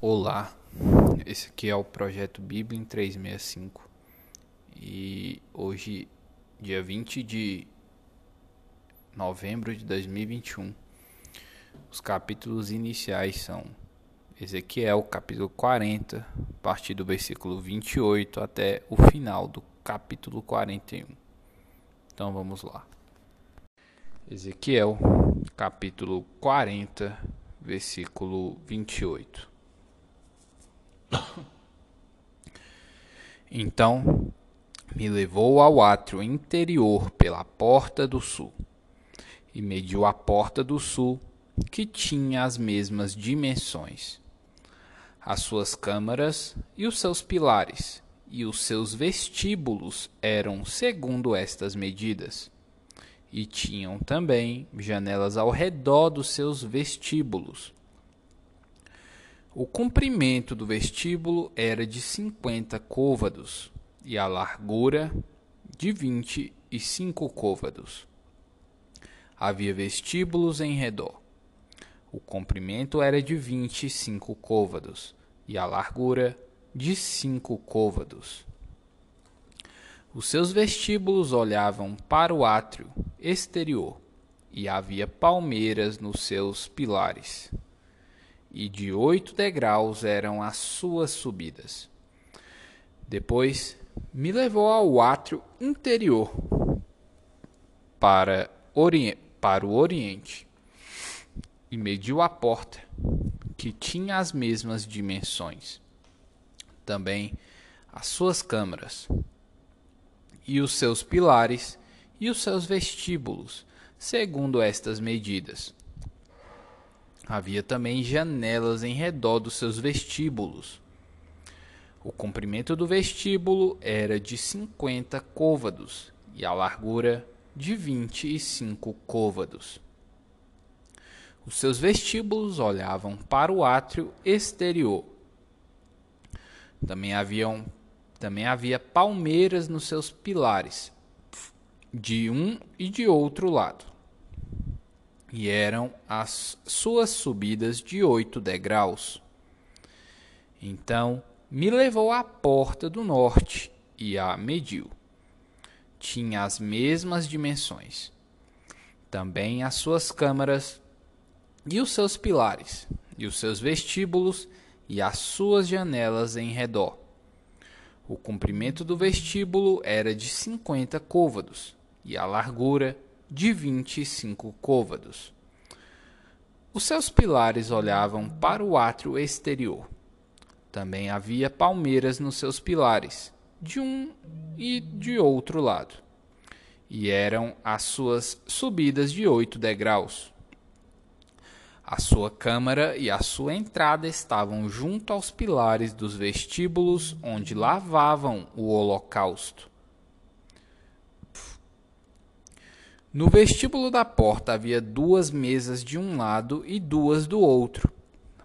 Olá, esse aqui é o projeto Bíblia em 365 e hoje, dia 20 de novembro de 2021, os capítulos iniciais são Ezequiel, capítulo 40, a partir do versículo 28 até o final do capítulo 41. Então vamos lá. Ezequiel, capítulo 40, versículo 28. Então me levou ao átrio interior pela porta do sul, e mediu a porta do sul, que tinha as mesmas dimensões, as suas câmaras e os seus pilares, e os seus vestíbulos eram segundo estas medidas. E tinham também janelas ao redor dos seus vestíbulos o comprimento do vestíbulo era de 50 côvados e a largura de 25 côvados. Havia vestíbulos em redor. O comprimento era de 25 côvados e a largura de 5 côvados. Os seus vestíbulos olhavam para o átrio exterior e havia palmeiras nos seus pilares e de oito degraus eram as suas subidas. Depois me levou ao átrio interior para, para o oriente e mediu a porta, que tinha as mesmas dimensões. Também as suas câmaras, e os seus pilares e os seus vestíbulos, segundo estas medidas. Havia também janelas em redor dos seus vestíbulos. O comprimento do vestíbulo era de 50 côvados e a largura de 25 côvados. Os seus vestíbulos olhavam para o átrio exterior. Também haviam também havia palmeiras nos seus pilares, de um e de outro lado e eram as suas subidas de oito degraus. Então me levou à porta do norte e a mediu. Tinha as mesmas dimensões. Também as suas câmaras e os seus pilares, e os seus vestíbulos e as suas janelas em redor. O comprimento do vestíbulo era de cinquenta côvados, e a largura de vinte e cinco côvados. Os seus pilares olhavam para o átrio exterior. Também havia palmeiras nos seus pilares, de um e de outro lado, e eram as suas subidas de oito degraus. A sua câmara e a sua entrada estavam junto aos pilares dos vestíbulos onde lavavam o holocausto. No vestíbulo da porta havia duas mesas de um lado e duas do outro,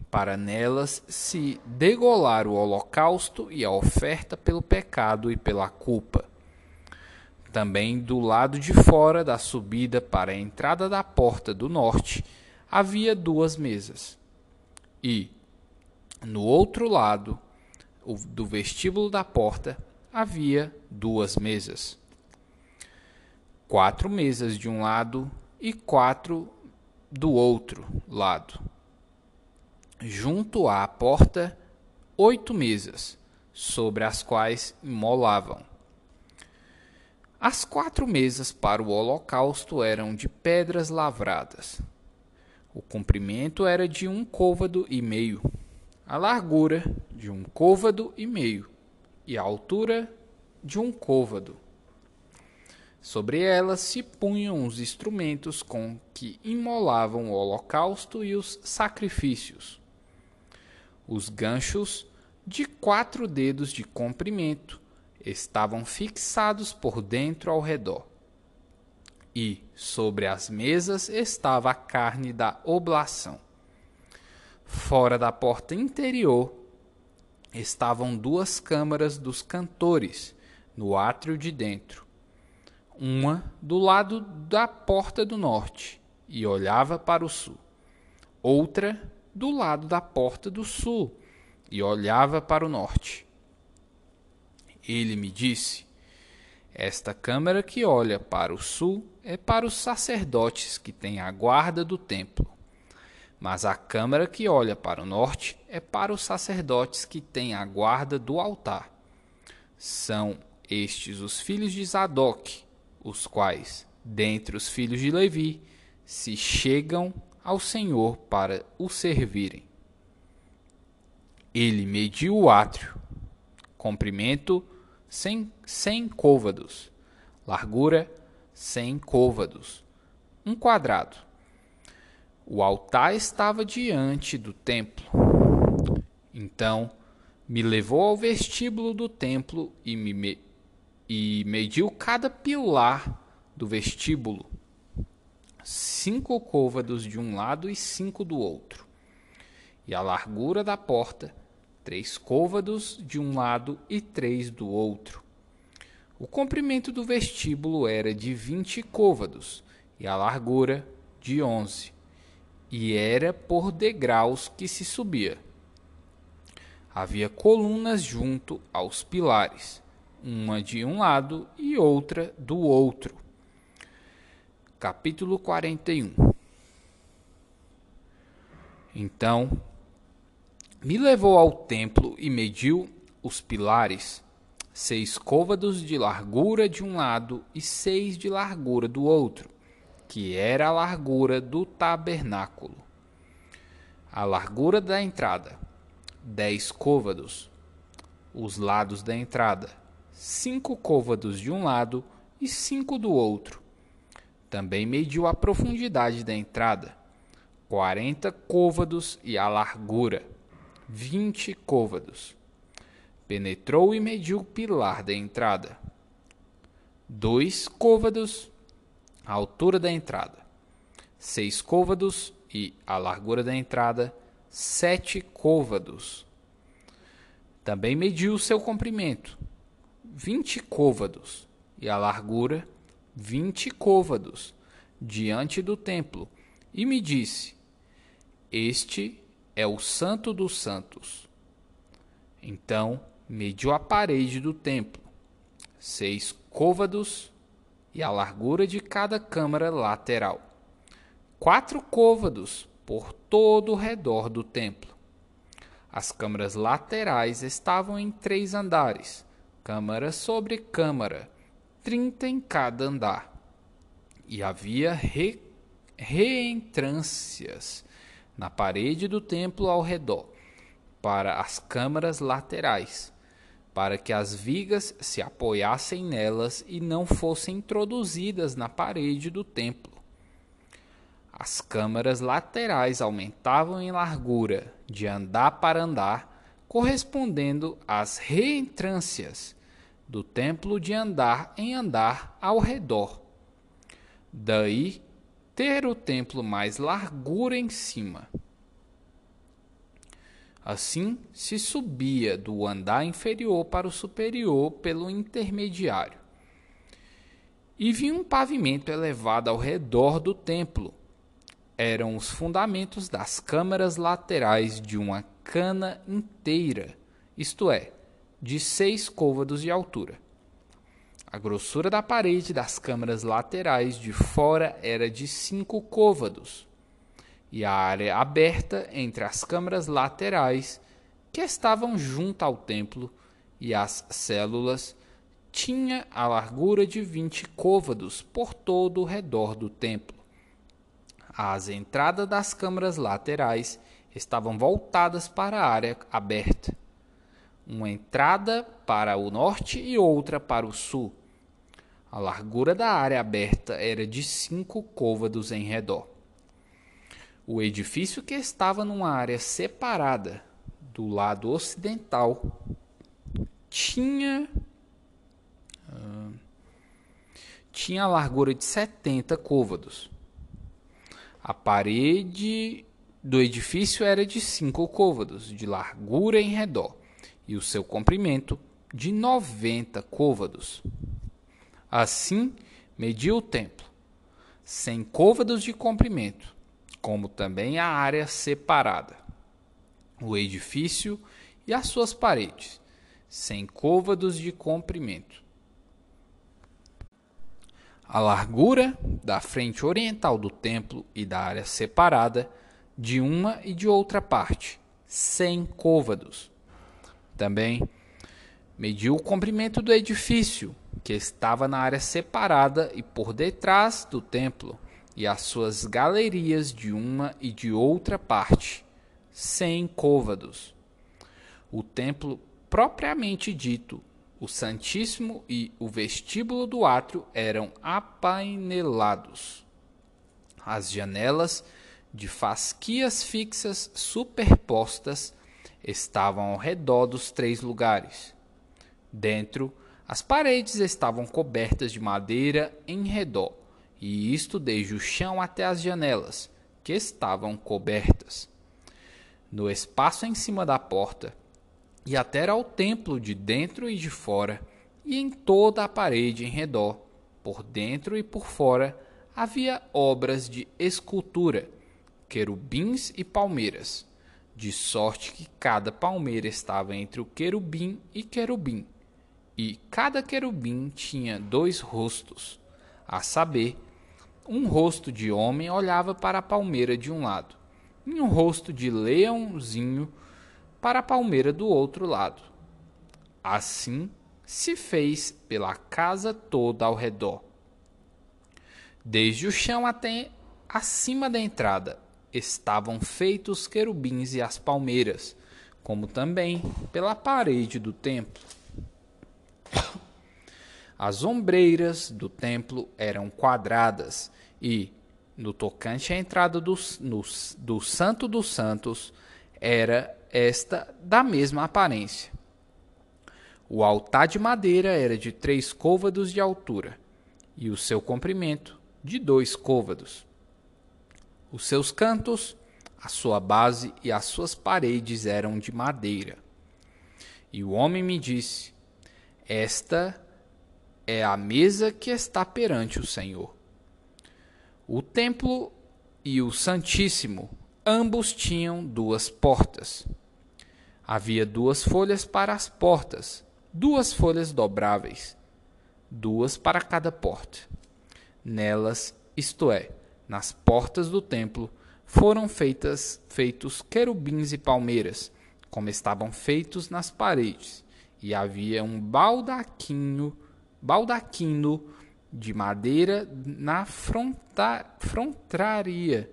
para nelas se degolar o holocausto e a oferta pelo pecado e pela culpa. Também do lado de fora da subida para a entrada da porta do norte havia duas mesas. E, no outro lado do vestíbulo da porta, havia duas mesas quatro mesas de um lado e quatro do outro lado. Junto à porta, oito mesas, sobre as quais imolavam. As quatro mesas para o holocausto eram de pedras lavradas. O comprimento era de um côvado e meio, a largura de um côvado e meio, e a altura de um côvado. Sobre elas se punham os instrumentos com que imolavam o holocausto e os sacrifícios. Os ganchos, de quatro dedos de comprimento, estavam fixados por dentro ao redor. E sobre as mesas estava a carne da oblação. Fora da porta interior estavam duas câmaras dos cantores, no átrio de dentro uma do lado da porta do norte e olhava para o sul, outra do lado da porta do sul e olhava para o norte. Ele me disse: Esta câmara que olha para o sul é para os sacerdotes que têm a guarda do templo. Mas a câmara que olha para o norte é para os sacerdotes que têm a guarda do altar. São estes os filhos de Zadok, os quais, dentre os filhos de Levi, se chegam ao Senhor para o servirem. Ele mediu o átrio, comprimento cem, cem côvados, largura cem côvados, um quadrado. O altar estava diante do templo. Então me levou ao vestíbulo do templo e me e mediu cada pilar do vestíbulo, cinco côvados de um lado e cinco do outro, e a largura da porta, três côvados de um lado e três do outro. O comprimento do vestíbulo era de vinte côvados e a largura de onze, e era por degraus que se subia. Havia colunas junto aos pilares uma de um lado e outra do outro. Capítulo 41 Então me levou ao templo e mediu os pilares, seis côvados de largura de um lado e seis de largura do outro, que era a largura do tabernáculo. A largura da entrada, dez côvados. Os lados da entrada, cinco côvados de um lado e cinco do outro. Também mediu a profundidade da entrada, quarenta côvados, e a largura, vinte côvados. Penetrou e mediu o pilar da entrada, dois côvados, a altura da entrada, seis côvados e a largura da entrada, sete côvados. Também mediu o seu comprimento, vinte côvados, e a largura vinte côvados, diante do templo, e me disse: Este é o Santo dos Santos. Então mediu a parede do templo, seis côvados, e a largura de cada câmara lateral, quatro côvados por todo o redor do templo. As câmaras laterais estavam em três andares câmara sobre câmara, trinta em cada andar. E havia re, reentrâncias na parede do templo ao redor, para as câmaras laterais, para que as vigas se apoiassem nelas e não fossem introduzidas na parede do templo. As câmaras laterais aumentavam em largura, de andar para andar, correspondendo às reentrâncias do templo de andar em andar ao redor. Daí ter o templo mais largura em cima. Assim se subia do andar inferior para o superior pelo intermediário. E vi um pavimento elevado ao redor do templo. Eram os fundamentos das câmaras laterais de uma cana inteira, isto é, de seis côvados de altura. A grossura da parede das câmaras laterais de fora era de cinco côvados, e a área aberta entre as câmaras laterais, que estavam junto ao templo, e as células, tinha a largura de vinte côvados por todo o redor do templo. As entradas das câmaras laterais estavam voltadas para a área aberta. Uma entrada para o norte e outra para o sul. A largura da área aberta era de cinco côvados em redor. O edifício que estava numa área separada do lado ocidental tinha uh, tinha a largura de 70 côvados. A parede do edifício era de cinco côvados de largura em redor e o seu comprimento de noventa côvados. Assim, mediu o templo, cem côvados de comprimento, como também a área separada. O edifício e as suas paredes, cem côvados de comprimento. A largura da frente oriental do templo e da área separada de uma e de outra parte, cem côvados. Também mediu o comprimento do edifício, que estava na área separada e por detrás do templo, e as suas galerias de uma e de outra parte, cem côvados. O templo propriamente dito o Santíssimo e o vestíbulo do átrio eram apainelados. As janelas, de fasquias fixas superpostas, estavam ao redor dos três lugares. Dentro, as paredes estavam cobertas de madeira em redor, e isto desde o chão até as janelas, que estavam cobertas. No espaço em cima da porta, e até ao templo de dentro e de fora, e em toda a parede em redor, por dentro e por fora, havia obras de escultura, querubins e palmeiras, de sorte que cada palmeira estava entre o querubim e querubim, e cada querubim tinha dois rostos, a saber, um rosto de homem olhava para a palmeira de um lado, e um rosto de leãozinho para a palmeira do outro lado. Assim se fez pela casa toda ao redor. Desde o chão até acima da entrada estavam feitos querubins e as palmeiras, como também pela parede do templo. As ombreiras do templo eram quadradas e, no tocante à entrada do, no, do Santo dos Santos, era esta da mesma aparência. O altar de madeira era de três côvados de altura, e o seu comprimento de dois côvados. Os seus cantos, a sua base e as suas paredes eram de madeira. E o homem me disse: Esta é a mesa que está perante o Senhor. O templo e o Santíssimo, ambos tinham duas portas. Havia duas folhas para as portas, duas folhas dobráveis, duas para cada porta. Nelas, isto é, nas portas do templo, foram feitas feitos querubins e palmeiras, como estavam feitos nas paredes, e havia um baldaquinho, baldaquino de madeira na fronta, frontaria,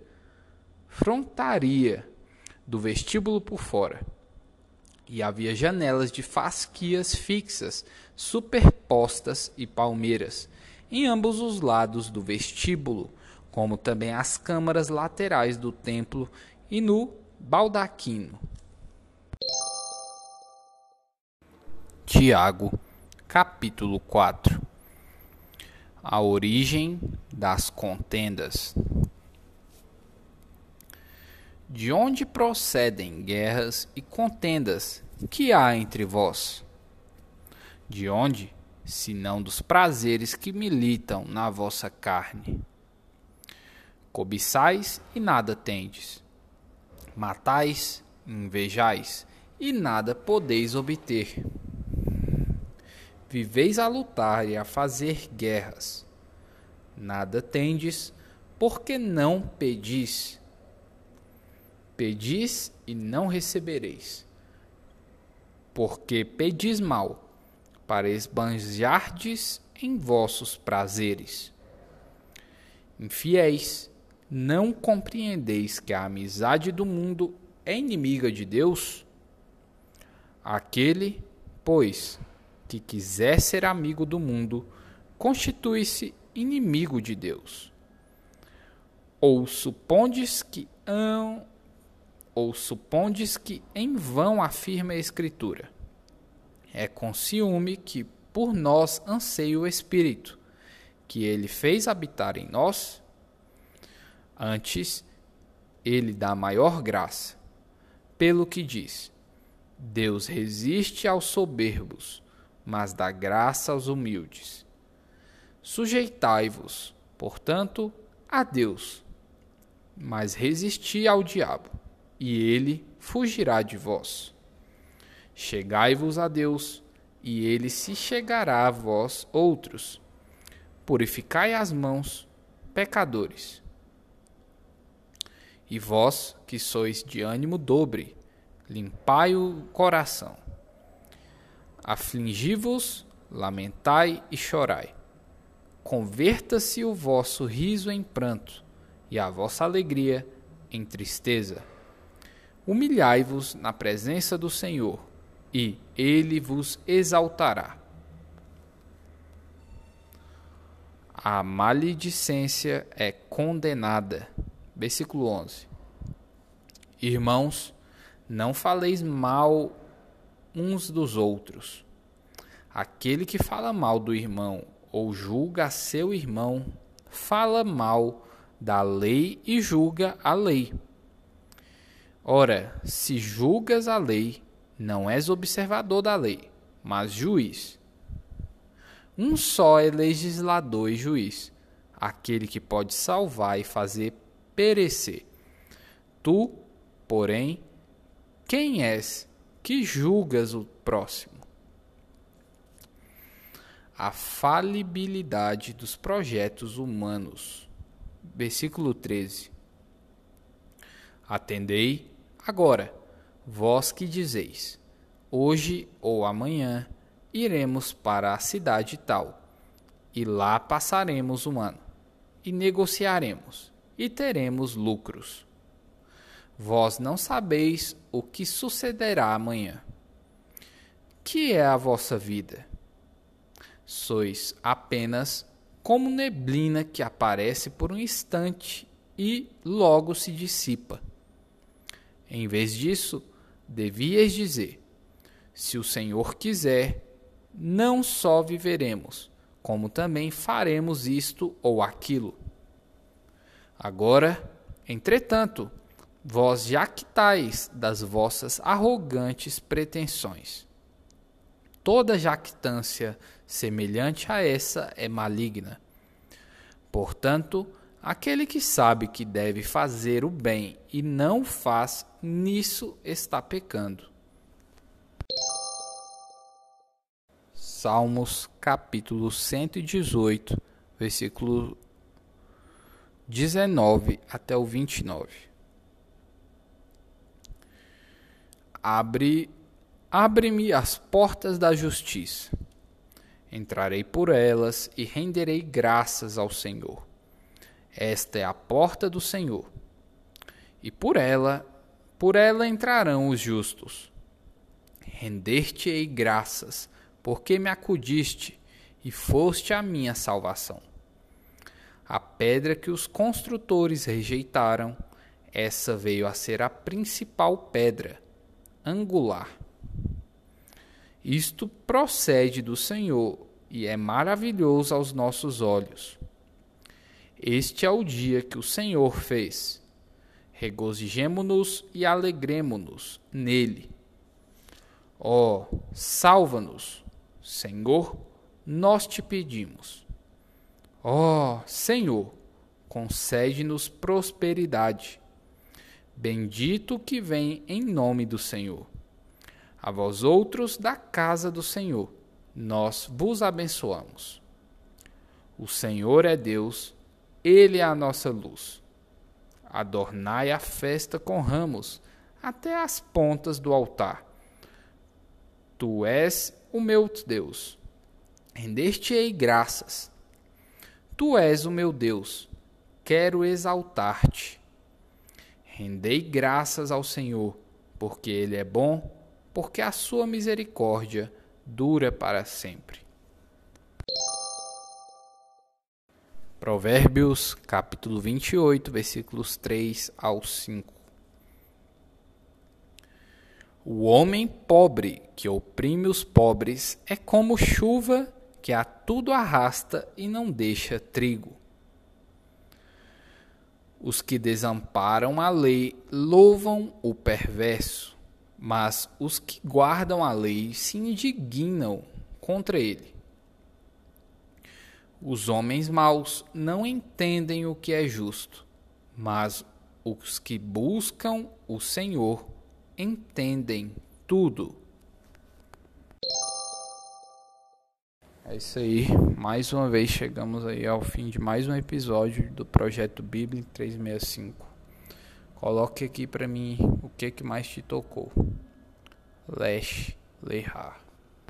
frontaria do vestíbulo por fora. E havia janelas de fasquias fixas, superpostas e palmeiras, em ambos os lados do vestíbulo, como também as câmaras laterais do templo e no baldaquino. Tiago, capítulo 4 A origem das contendas. De onde procedem guerras e contendas que há entre vós? De onde, senão dos prazeres que militam na vossa carne? Cobiçais e nada tendes. Matais, invejais e nada podeis obter. Viveis a lutar e a fazer guerras. Nada tendes, porque não pedis Pedis e não recebereis. Porque pedis mal, para esbanjardes em vossos prazeres. Infiéis, não compreendeis que a amizade do mundo é inimiga de Deus? Aquele, pois, que quiser ser amigo do mundo, constitui-se inimigo de Deus. Ou supondes que ou supondes que em vão afirma a Escritura? É com ciúme que por nós anseia o Espírito, que ele fez habitar em nós? Antes, ele dá maior graça, pelo que diz: Deus resiste aos soberbos, mas dá graça aos humildes. Sujeitai-vos, portanto, a Deus, mas resisti ao diabo e ele fugirá de vós. Chegai-vos a Deus, e ele se chegará a vós outros. Purificai as mãos, pecadores. E vós, que sois de ânimo dobre, limpai o coração. Afligi-vos, lamentai e chorai. Converta-se o vosso riso em pranto, e a vossa alegria em tristeza. Humilhai-vos na presença do Senhor, e ele vos exaltará. A maledicência é condenada. Versículo 11. Irmãos, não faleis mal uns dos outros. Aquele que fala mal do irmão ou julga seu irmão, fala mal da lei e julga a lei. Ora, se julgas a lei, não és observador da lei, mas juiz. Um só é legislador e juiz, aquele que pode salvar e fazer perecer. Tu, porém, quem és que julgas o próximo? A falibilidade dos projetos humanos. Versículo 13. Atendei agora, vós que dizeis: Hoje ou amanhã iremos para a cidade tal, e lá passaremos um ano, e negociaremos, e teremos lucros. Vós não sabeis o que sucederá amanhã. Que é a vossa vida? Sois apenas como neblina que aparece por um instante e logo se dissipa. Em vez disso, devíeis dizer: Se o Senhor quiser, não só viveremos, como também faremos isto ou aquilo. Agora, entretanto, vós jactais das vossas arrogantes pretensões. Toda jactância semelhante a essa é maligna. Portanto, aquele que sabe que deve fazer o bem e não faz, nisso está pecando. Salmos capítulo 118, versículo 19 até o 29. Abre abre-me as portas da justiça. Entrarei por elas e renderei graças ao Senhor. Esta é a porta do Senhor. E por ela, por ela entrarão os justos. Render-te-ei graças porque me acudiste e foste a minha salvação. A pedra que os construtores rejeitaram, essa veio a ser a principal pedra, angular. Isto procede do Senhor e é maravilhoso aos nossos olhos. Este é o dia que o Senhor fez. Regozijemo-nos e alegremo-nos nele. Ó, oh, salva-nos, Senhor, nós te pedimos. Ó oh, Senhor, concede-nos prosperidade. Bendito que vem em nome do Senhor. A vós outros da casa do Senhor, nós vos abençoamos. O Senhor é Deus, Ele é a nossa luz. Adornai a festa com ramos até as pontas do altar. Tu és o meu Deus. Render-te-ei graças. Tu és o meu Deus. Quero exaltar-te. Rendei graças ao Senhor, porque Ele é bom, porque a sua misericórdia dura para sempre. Provérbios, capítulo 28, versículos 3 ao 5. O homem pobre que oprime os pobres é como chuva que a tudo arrasta e não deixa trigo. Os que desamparam a lei louvam o perverso, mas os que guardam a lei se indignam contra ele. Os homens maus não entendem o que é justo, mas os que buscam o Senhor entendem tudo. É isso aí. Mais uma vez chegamos aí ao fim de mais um episódio do projeto Bíblia 365. Coloque aqui para mim o que que mais te tocou. Lesh Lehar.